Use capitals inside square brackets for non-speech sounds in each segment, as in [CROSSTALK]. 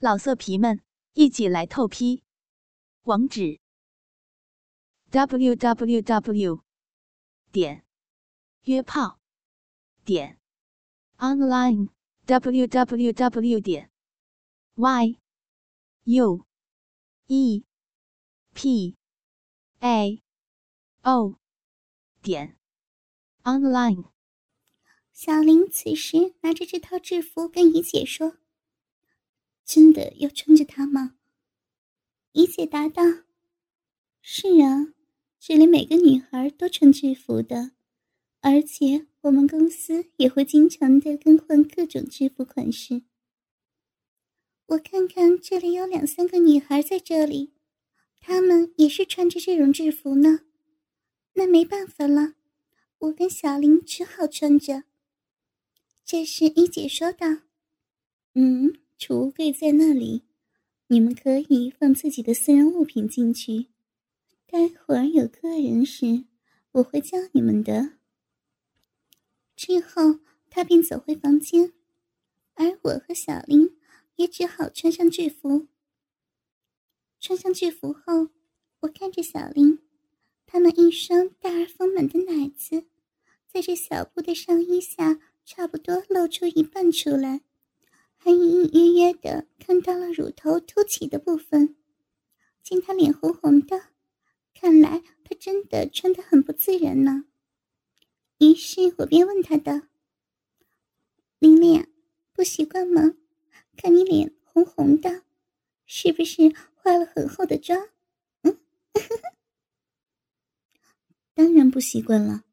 老色皮们，一起来透批！网址：w w w 点约炮点 online w w w 点 y u e p a o 点 online。小林此时拿着这套制服，跟怡姐说。真的要穿着它吗？一姐答道：“是啊，这里每个女孩都穿制服的，而且我们公司也会经常的更换各种制服款式。我看看这里有两三个女孩在这里，她们也是穿着这种制服呢。那没办法了，我跟小林只好穿着。”这时一姐说道：“嗯。”储物柜在那里，你们可以放自己的私人物品进去。待会儿有客人时，我会叫你们的。之后，他便走回房间，而我和小林也只好穿上制服。穿上制服后，我看着小林，他那一双大而丰满的奶子，在这小布的上衣下，差不多露出一半出来。还隐隐约约的看到了乳头凸起的部分，见他脸红红的，看来他真的穿得很不自然呢。于是我便问他道：“玲玲，不习惯吗？看你脸红红的，是不是化了很厚的妆？”嗯，[LAUGHS] 当然不习惯了，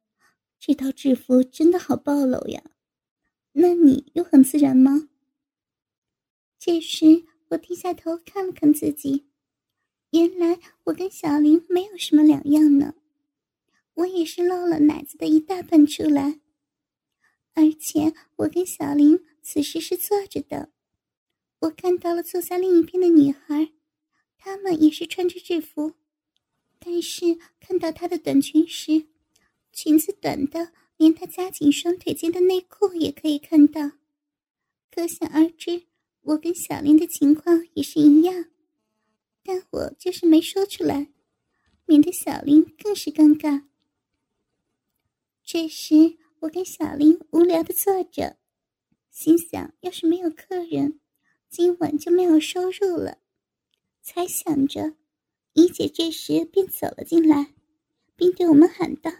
这套制服真的好暴露呀。那你又很自然吗？这时，我低下头看了看自己，原来我跟小林没有什么两样呢。我也是露了奶子的一大半出来，而且我跟小林此时是坐着的。我看到了坐在另一边的女孩，她们也是穿着制服，但是看到她的短裙时，裙子短的连她夹紧双腿间的内裤也可以看到，可想而知。我跟小林的情况也是一样，但我就是没说出来，免得小林更是尴尬。这时，我跟小林无聊的坐着，心想：要是没有客人，今晚就没有收入了。才想着，怡姐这时便走了进来，并对我们喊道：“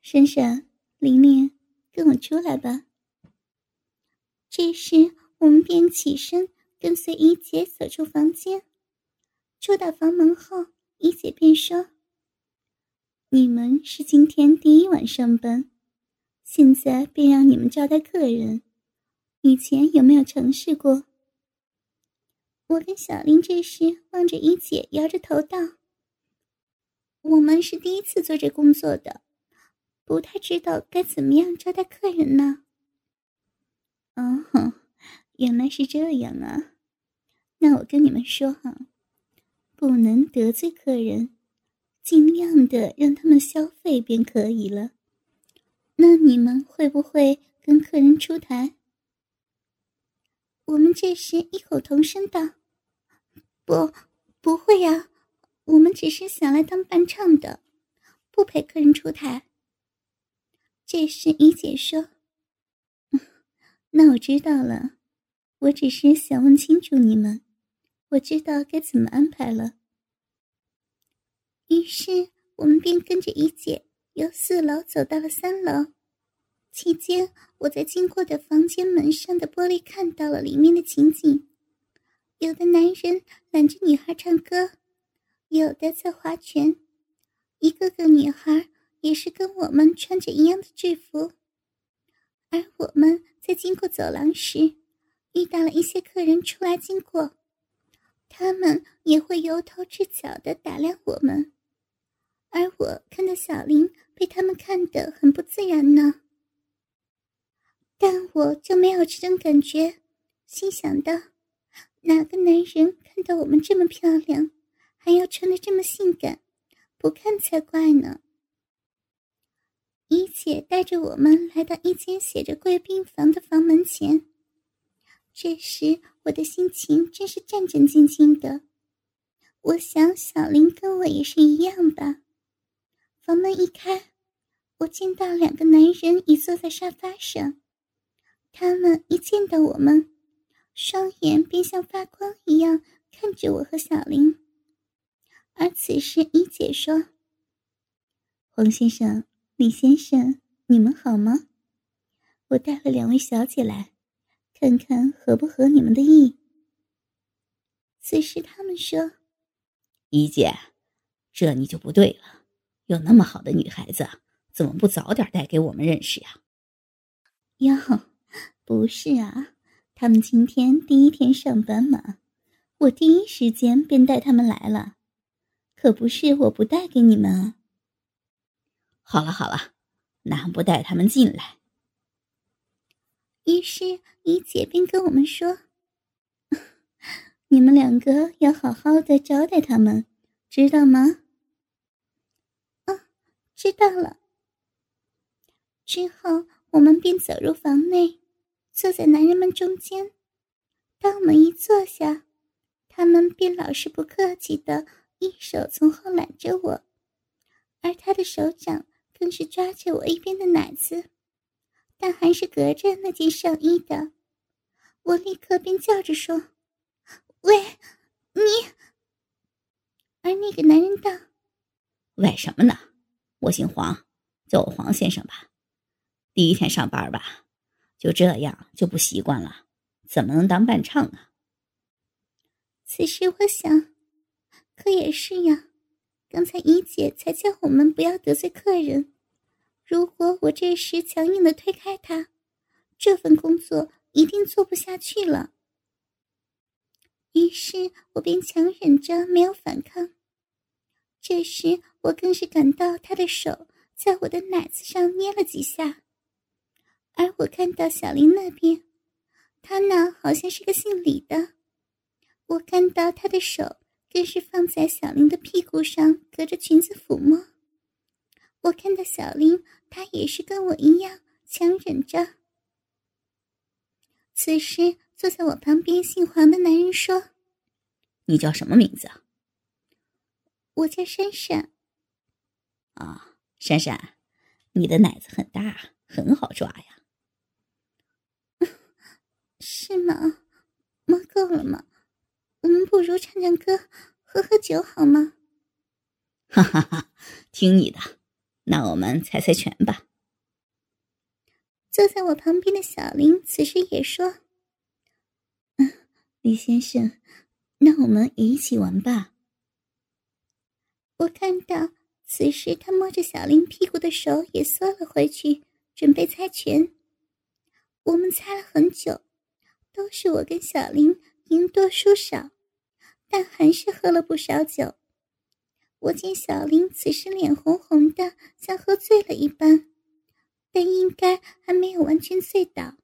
珊珊、玲玲，跟我出来吧。”这时。我们便起身，跟随一姐走出房间。出到房门后，一姐便说：“你们是今天第一晚上班，现在便让你们招待客人。以前有没有尝试过？”我跟小林这时望着一姐，摇着头道：“我们是第一次做这工作的，不太知道该怎么样招待客人呢。”嗯哼。原来是这样啊，那我跟你们说哈，不能得罪客人，尽量的让他们消费便可以了。那你们会不会跟客人出台？我们这时异口同声道：“不，不会呀，我们只是想来当伴唱的，不陪客人出台。”这时怡姐说：“ [LAUGHS] 那我知道了。”我只是想问清楚你们，我知道该怎么安排了。于是我们便跟着一姐由四楼走到了三楼。期间，我在经过的房间门上的玻璃看到了里面的情景：有的男人揽着女孩唱歌，有的在划拳，一个个女孩也是跟我们穿着一样的制服。而我们在经过走廊时，遇到了一些客人出来经过，他们也会由头至脚的打量我们，而我看到小林被他们看得很不自然呢。但我就没有这种感觉，心想到，哪个男人看到我们这么漂亮，还要穿的这么性感，不看才怪呢。一姐带着我们来到一间写着贵宾房的房门前。这时，我的心情真是战战兢兢的。我想小林跟我也是一样吧。房门一开，我见到两个男人已坐在沙发上。他们一见到我们，双眼便像发光一样看着我和小林。而此时，一姐说：“黄先生、李先生，你们好吗？我带了两位小姐来，看看合不合你们的意。”此时，他们说。一姐，这你就不对了。有那么好的女孩子，怎么不早点带给我们认识呀？哟，不是啊，他们今天第一天上班嘛，我第一时间便带他们来了，可不是我不带给你们啊。好了好了，那不带他们进来。于是一姐便跟我们说。你们两个要好好的招待他们，知道吗？啊，知道了。之后，我们便走入房内，坐在男人们中间。当我们一坐下，他们便老是不客气的一手从后揽着我，而他的手掌更是抓着我一边的奶子，但还是隔着那件上衣的。我立刻便叫着说。喂，你。而那个男人道：“喂什么呢？我姓黄，叫我黄先生吧。第一天上班吧，就这样就不习惯了，怎么能当伴唱啊？”此时我想，可也是呀。刚才姨姐才叫我们不要得罪客人，如果我这时强硬的推开他，这份工作一定做不下去了。于是我便强忍着没有反抗。这时我更是感到他的手在我的奶子上捏了几下，而我看到小林那边，他那好像是个姓李的。我看到他的手更是放在小林的屁股上，隔着裙子抚摸。我看到小林，他也是跟我一样强忍着。此时。坐在我旁边姓黄的男人说：“你叫什么名字啊？”“我叫珊珊。”“啊，珊珊，你的奶子很大，很好抓呀。[LAUGHS] ”“是吗？摸够了吗？我们不如唱唱歌，喝喝酒好吗？”“哈哈哈，听你的。那我们猜猜拳吧。”坐在我旁边的小林此时也说。嗯李先生，那我们一起玩吧。我看到此时他摸着小林屁股的手也缩了回去，准备猜拳。我们猜了很久，都是我跟小林赢多输少，但还是喝了不少酒。我见小林此时脸红红的，像喝醉了一般，但应该还没有完全醉倒。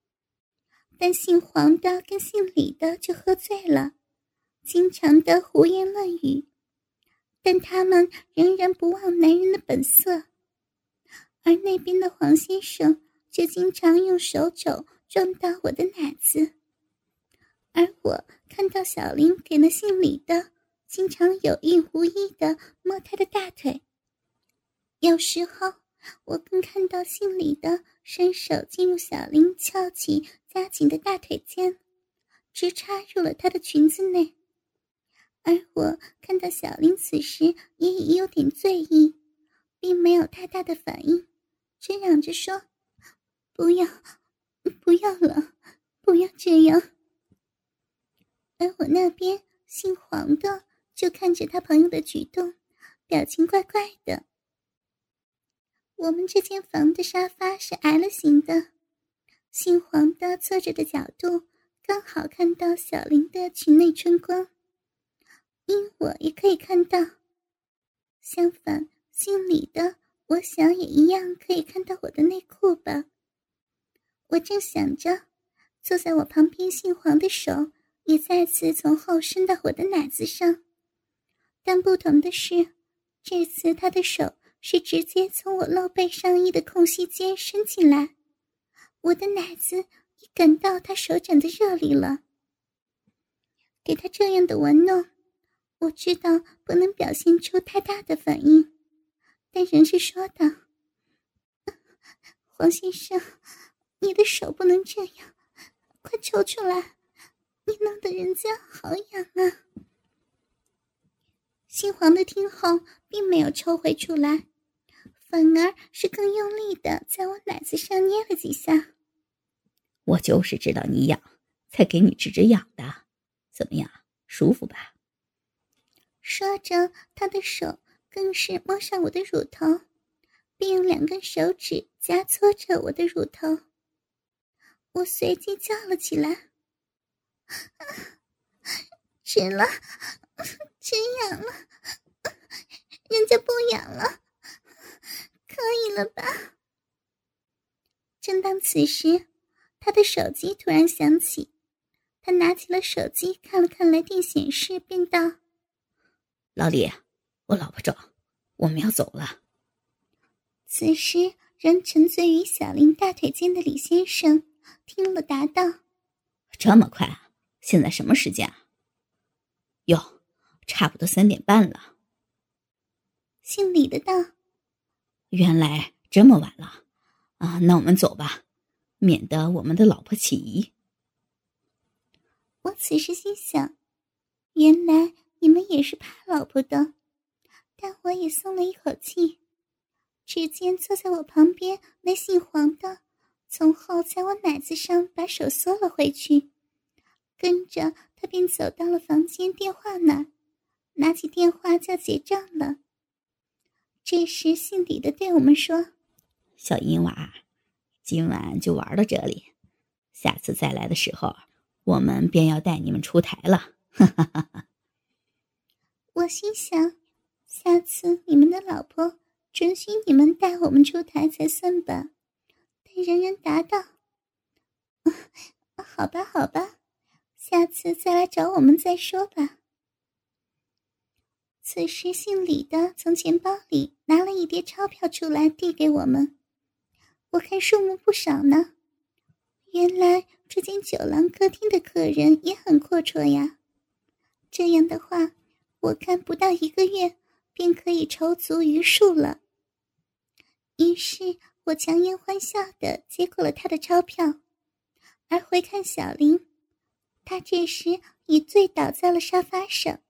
但姓黄的跟姓李的就喝醉了，经常的胡言乱语，但他们仍然不忘男人的本色。而那边的黄先生却经常用手肘撞到我的奶子，而我看到小林给了姓李的，经常有意无意的摸他的大腿。有时候我更看到姓李的伸手进入小林翘起。夹紧的大腿间，直插入了她的裙子内，而我看到小林此时也已有点醉意，并没有太大的反应，只嚷着说：“不要，不要了，不要这样。”而我那边姓黄的就看着他朋友的举动，表情怪怪的。我们这间房的沙发是 L 型的。姓黄的侧着的角度刚好看到小林的裙内春光，因我也可以看到。相反，姓李的，我想也一样可以看到我的内裤吧。我正想着，坐在我旁边姓黄的手也再次从后伸到我的奶子上，但不同的是，这次他的手是直接从我露背上衣的空隙间伸进来。我的奶子已感到他手掌的热力了。给他这样的玩弄，我知道不能表现出太大的反应，但仍是说道：“ [LAUGHS] 黄先生，你的手不能这样，快抽出来，你弄得人家好痒啊！”姓黄的听后并没有抽回出来，反而是更用力的在我奶子上捏了几下。我就是知道你痒，才给你治治痒的。怎么样，舒服吧？说着，他的手更是摸上我的乳头，并用两根手指夹搓着我的乳头。我随即叫了起来：“啊 [LAUGHS] 吃了，吃痒了，人家不痒了，可以了吧？”正当此时。他的手机突然响起，他拿起了手机看了看来电显示，便道：“老李，我老婆找，我们要走了。”此时仍沉醉于小林大腿间的李先生听了，答道：“这么快啊？现在什么时间啊？”“哟，差不多三点半了。”姓李的道：“原来这么晚了，啊，那我们走吧。”免得我们的老婆起疑。我此时心想，原来你们也是怕老婆的，但我也松了一口气。只见坐在我旁边那姓黄的，从后在我奶子上把手缩了回去，跟着他便走到了房间电话那儿，拿起电话就结账了。这时姓李的对我们说：“小银娃。”今晚就玩到这里，下次再来的时候，我们便要带你们出台了。哈哈哈哈我心想，下次你们的老婆准许你们带我们出台才算吧。但人人答道：“ [LAUGHS] 好吧，好吧，下次再来找我们再说吧。”此时，姓李的从钱包里拿了一叠钞票出来，递给我们。我看数目不少呢，原来这间酒廊客厅的客人也很阔绰呀。这样的话，我看不到一个月便可以筹足余数了。于是我强颜欢笑的接过了他的钞票，而回看小林，他这时已醉倒在了沙发上。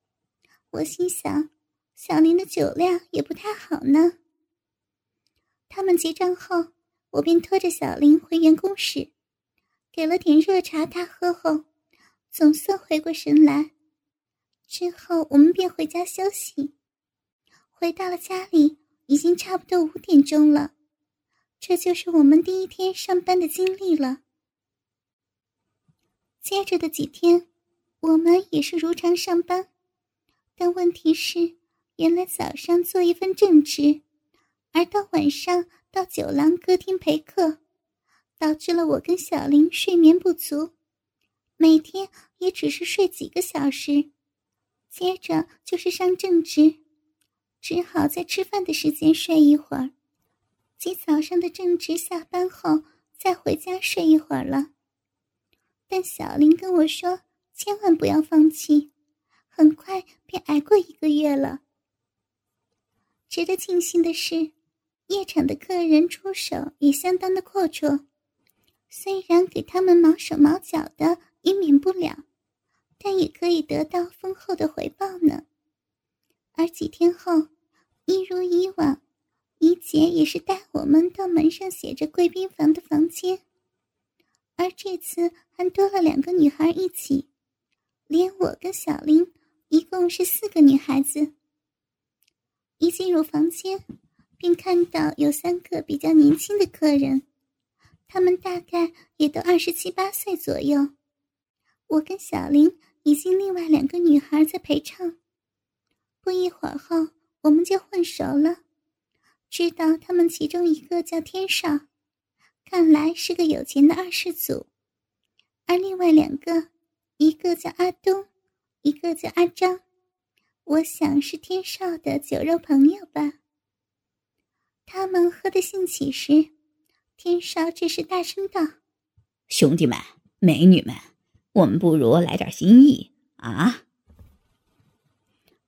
我心想，小林的酒量也不太好呢。他们结账后。我便拖着小林回员工室，给了点热茶他喝后，总算回过神来。之后我们便回家休息。回到了家里，已经差不多五点钟了。这就是我们第一天上班的经历了。接着的几天，我们也是如常上班，但问题是，原来早上做一份正职，而到晚上。到酒廊、歌厅陪客，导致了我跟小林睡眠不足，每天也只是睡几个小时，接着就是上正职，只好在吃饭的时间睡一会儿，及早上的正职下班后再回家睡一会儿了。但小林跟我说，千万不要放弃，很快便挨过一个月了。值得庆幸的是。夜场的客人出手也相当的阔绰，虽然给他们毛手毛脚的也免不了，但也可以得到丰厚的回报呢。而几天后，一如以往，怡姐也是带我们到门上写着“贵宾房”的房间，而这次还多了两个女孩一起，连我跟小林一共是四个女孩子。一进入房间。便看到有三个比较年轻的客人，他们大概也都二十七八岁左右。我跟小林以及另外两个女孩在陪唱。不一会儿后，我们就混熟了，知道他们其中一个叫天少，看来是个有钱的二世祖；而另外两个，一个叫阿东，一个叫阿张，我想是天少的酒肉朋友吧。他们喝得兴起时，天少这时大声道：“兄弟们、美女们，我们不如来点心意，啊？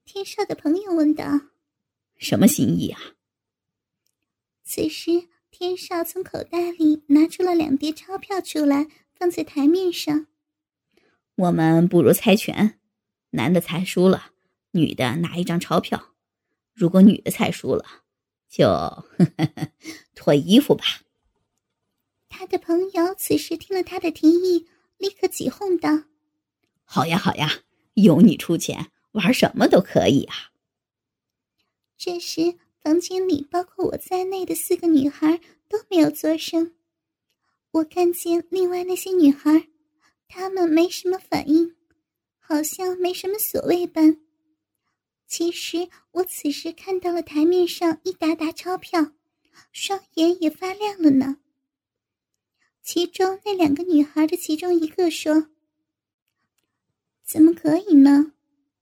天少的朋友问道：“什么心意啊？”此时，天少从口袋里拿出了两叠钞票出来，放在台面上。我们不如猜拳，男的猜输了，女的拿一张钞票。如果女的猜输了，就 [LAUGHS] 脱衣服吧。他的朋友此时听了他的提议，立刻起哄道：“好呀，好呀，有你出钱，玩什么都可以啊！”这时，房间里包括我在内的四个女孩都没有作声。我看见另外那些女孩，她们没什么反应，好像没什么所谓般。其实，我此时看到了台面上一沓沓钞票，双眼也发亮了呢。其中那两个女孩的其中一个说：“怎么可以呢？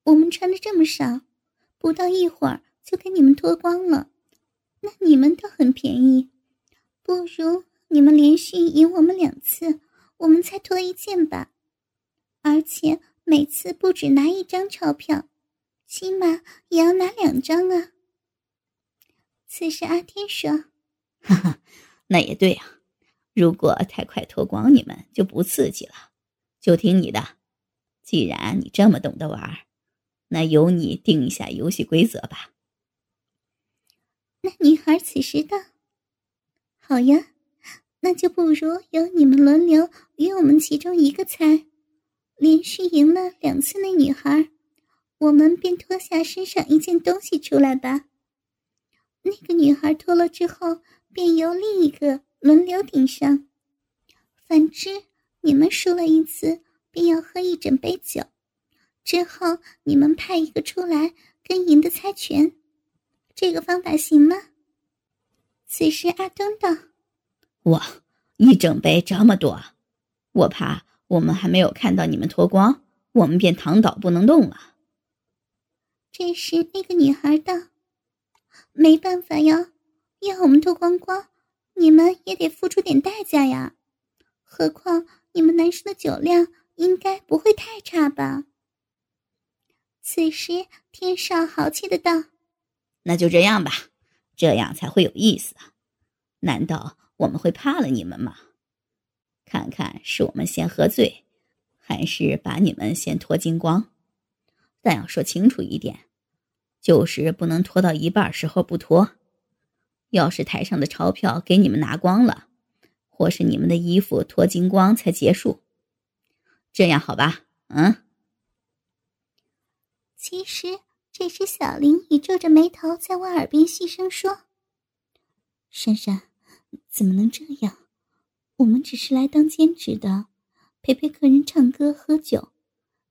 我们穿的这么少，不到一会儿就给你们脱光了，那你们倒很便宜。不如你们连续赢我们两次，我们才脱一件吧。而且每次不止拿一张钞票，起码也要拿两张啊。”此时阿天说：“哈哈，那也对啊。”如果太快脱光，你们就不刺激了，就听你的。既然你这么懂得玩，那由你定一下游戏规则吧。那女孩此时道：“好呀，那就不如由你们轮流与我们其中一个猜，连续赢了两次那女孩，我们便脱下身上一件东西出来吧。那个女孩脱了之后，便由另一个。”轮流顶上，反之，你们输了一次，便要喝一整杯酒。之后，你们派一个出来跟赢的猜拳，这个方法行吗？此时，阿东道：“哇，一整杯这么多，我怕我们还没有看到你们脱光，我们便躺倒不能动了。”这时，那个女孩道：“没办法呀，要我们脱光光。”你们也得付出点代价呀，何况你们男生的酒量应该不会太差吧？此时，天少豪气的道：“那就这样吧，这样才会有意思啊！难道我们会怕了你们吗？看看是我们先喝醉，还是把你们先脱精光？但要说清楚一点，就是不能拖到一半时候不脱。”要是台上的钞票给你们拿光了，或是你们的衣服脱精光才结束，这样好吧？嗯。其实这时，小林已皱着眉头在我耳边细声说：“珊珊，怎么能这样？我们只是来当兼职的，陪陪客人唱歌喝酒，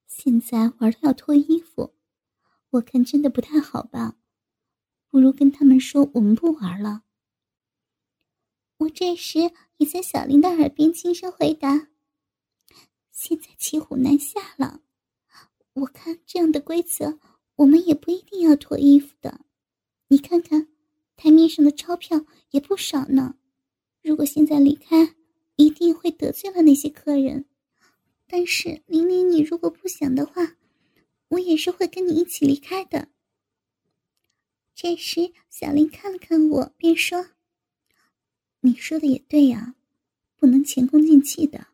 现在玩的要脱衣服，我看真的不太好吧？”不如跟他们说我们不玩了。我这时也在小林的耳边轻声回答：“现在骑虎难下了，我看这样的规则，我们也不一定要脱衣服的。你看看，台面上的钞票也不少呢。如果现在离开，一定会得罪了那些客人。但是玲玲，你如果不想的话，我也是会跟你一起离开的。”这时，小林看了看我，便说：“你说的也对呀，不能前功尽弃的，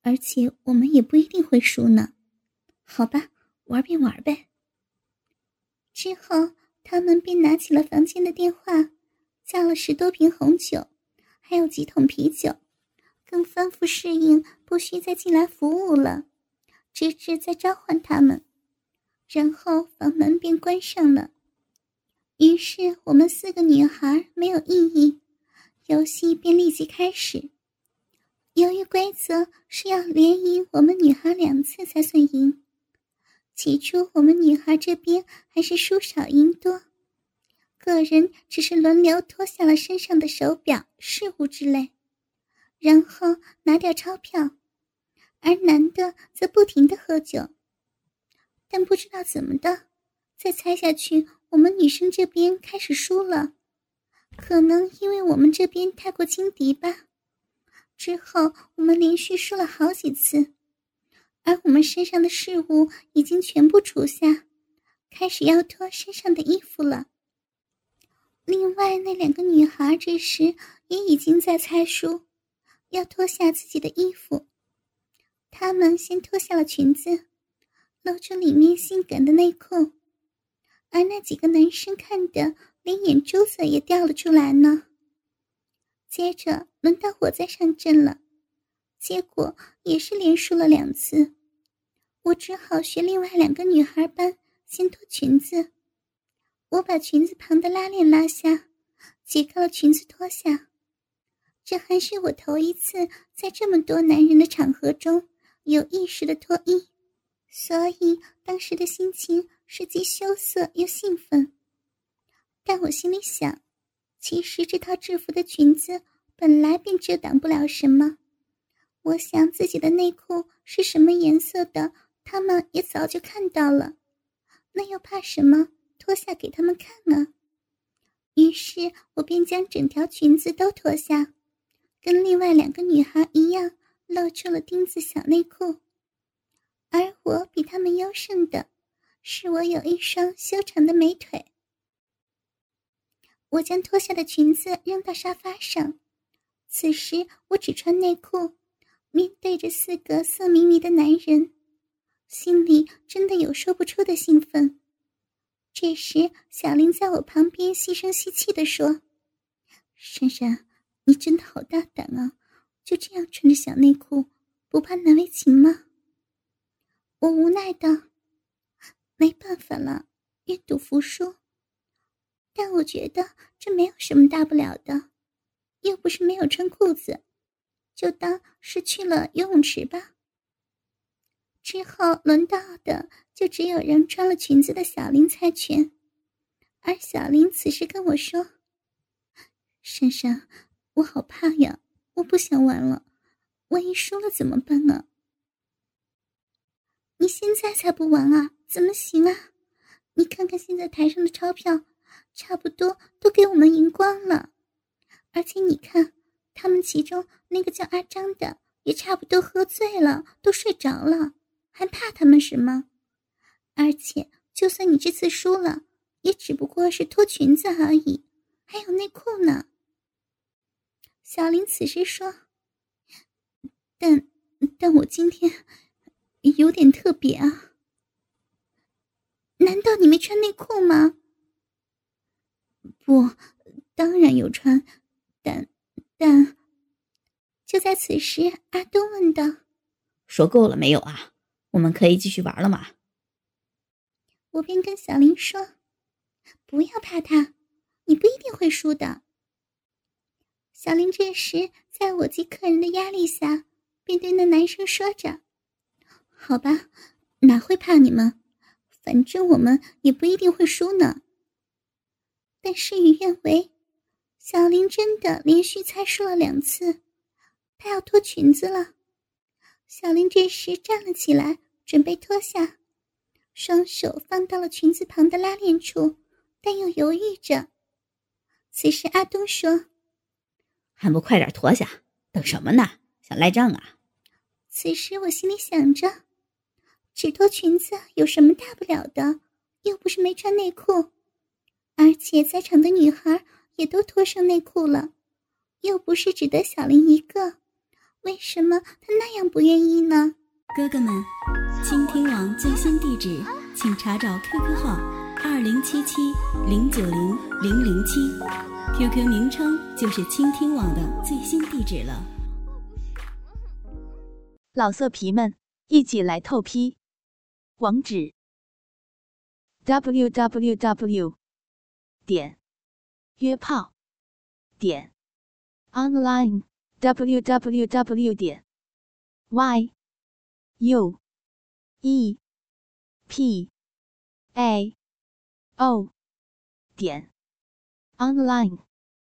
而且我们也不一定会输呢。好吧，玩便玩呗。”之后，他们便拿起了房间的电话，叫了十多瓶红酒，还有几桶啤酒，更吩咐侍应不需再进来服务了，直至再召唤他们。然后房门便关上了。于是，我们四个女孩没有异议，游戏便立即开始。由于规则是要连赢我们女孩两次才算赢，起初我们女孩这边还是输少赢多，个人只是轮流脱下了身上的手表、饰物之类，然后拿掉钞票，而男的则不停的喝酒。但不知道怎么的，再猜下去。我们女生这边开始输了，可能因为我们这边太过轻敌吧。之后我们连续输了好几次，而我们身上的事物已经全部除下，开始要脱身上的衣服了。另外那两个女孩这时也已经在猜数，要脱下自己的衣服。她们先脱下了裙子，露出里面性感的内裤，而那几个男生看的连眼珠子也掉了出来呢。接着轮到我在上阵了，结果也是连输了两次，我只好学另外两个女孩般先脱裙子。我把裙子旁的拉链拉下，解开了裙子脱下。这还是我头一次在这么多男人的场合中有意识的脱衣，所以当时的心情是既羞涩又兴奋。但我心里想。其实这套制服的裙子本来便遮挡不了什么，我想自己的内裤是什么颜色的，他们也早就看到了，那又怕什么？脱下给他们看啊！于是我便将整条裙子都脱下，跟另外两个女孩一样，露出了丁字小内裤。而我比他们优胜的是，我有一双修长的美腿。我将脱下的裙子扔到沙发上，此时我只穿内裤，面对着四个色迷迷的男人，心里真的有说不出的兴奋。这时，小林在我旁边细声细气地说：“珊珊，你真的好大胆啊！就这样穿着小内裤，不怕难为情吗？”我无奈道：“没办法了，愿赌服输。”但我觉得这没有什么大不了的，又不是没有穿裤子，就当是去了游泳池吧。之后轮到的就只有人穿了裙子的小林猜拳，而小林此时跟我说：“珊珊，我好怕呀，我不想玩了，万一输了怎么办呢？”你现在才不玩啊，怎么行啊？你看看现在台上的钞票。差不多都给我们赢光了，而且你看，他们其中那个叫阿张的也差不多喝醉了，都睡着了，还怕他们什么？而且，就算你这次输了，也只不过是脱裙子而已，还有内裤呢。小林此时说：“但，但我今天有点特别啊。难道你没穿内裤吗？”不，当然有穿，但但……就在此时，阿东问道：“说够了没有啊？我们可以继续玩了吗？”我便跟小林说：“不要怕他，你不一定会输的。”小林这时在我及客人的压力下，便对那男生说着：“好吧，哪会怕你们？反正我们也不一定会输呢。”但事与愿违，小林真的连续猜输了两次，她要脱裙子了。小林这时站了起来，准备脱下，双手放到了裙子旁的拉链处，但又犹豫着。此时阿东说：“还不快点脱下？等什么呢？想赖账啊？”此时我心里想着，只脱裙子有什么大不了的？又不是没穿内裤。而且在场的女孩也都脱上内裤了，又不是只得小林一个，为什么她那样不愿意呢？哥哥们，倾听网最新地址，请查找 QQ 号二零七七零九零零零七，QQ 名称就是倾听网的最新地址了。老色皮们，一起来透批，网址：www。点约炮点 online w w w 点 y u e p a o 点 online。